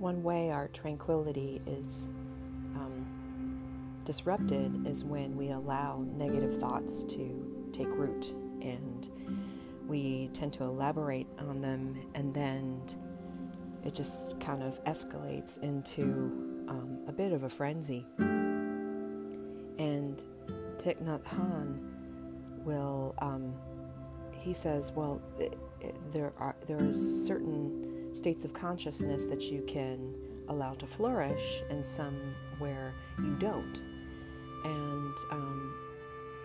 one way our tranquility is um, disrupted is when we allow negative thoughts to take root and we tend to elaborate on them and then it just kind of escalates into um, a bit of a frenzy. And Thich Nhat Hanh will, um, he says, well, there are there is certain states of consciousness that you can allow to flourish, and some where you don't. And um,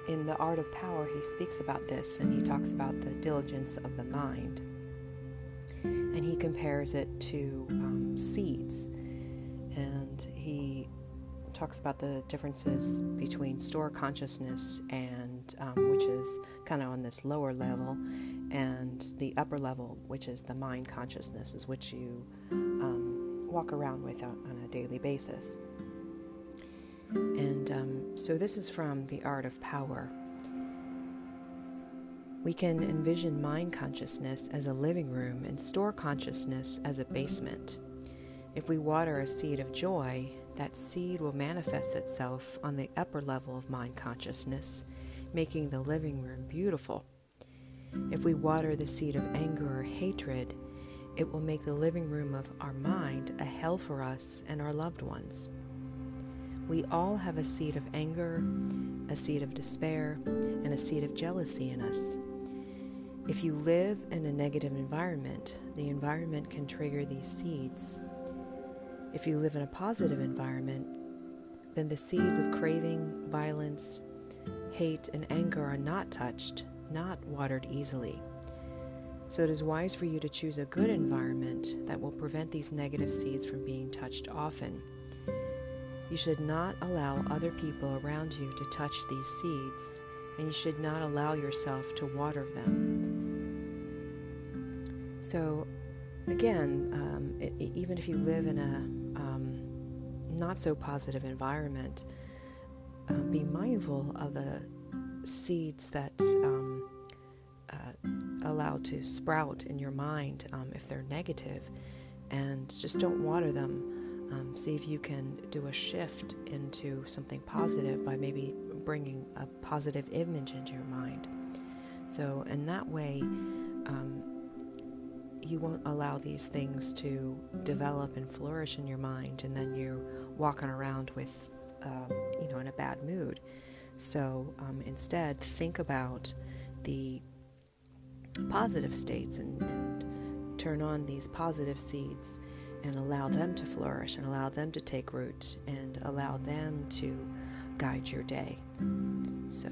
in the Art of Power, he speaks about this, and he talks about the diligence of the mind and he compares it to um, seeds. And he talks about the differences between store consciousness and um, which is kind of on this lower level, and the upper level, which is the mind consciousness, is which you um, walk around with on, on, a daily basis. And um, so this is from The Art of Power. We can envision mind consciousness as a living room and store consciousness as a basement. If we water a seed of joy, that seed will manifest itself on the upper level of mind consciousness, making the living room beautiful. If we water the seed of anger or hatred, it will make the living room of our mind a hell for us and our loved ones. We all have a seed of anger, a seed of despair, and a seed of jealousy in us. If you live in a negative environment, the environment can trigger these seeds. If you live in a positive environment, then the seeds of craving, violence, hate, and anger are not touched, not watered easily. So it is wise for you to choose a good environment that will prevent these negative seeds from being touched often. You should not allow other people around you to touch these seeds, and you should not allow yourself to water them. So, again, um, it, even if you live in a not so positive environment, uh, be mindful of the seeds that um, uh, allow to sprout in your mind um, if they're negative, and just don't water them. Um, see if you can do a shift into something positive by maybe bringing a positive image into your mind. So, in that way, um, you won't allow these things to develop and flourish in your mind, and then you're walking around with, um, you know, in a bad mood. So um, instead, think about the positive states and, and turn on these positive seeds and allow them to flourish and allow them to take root and allow them to guide your day. So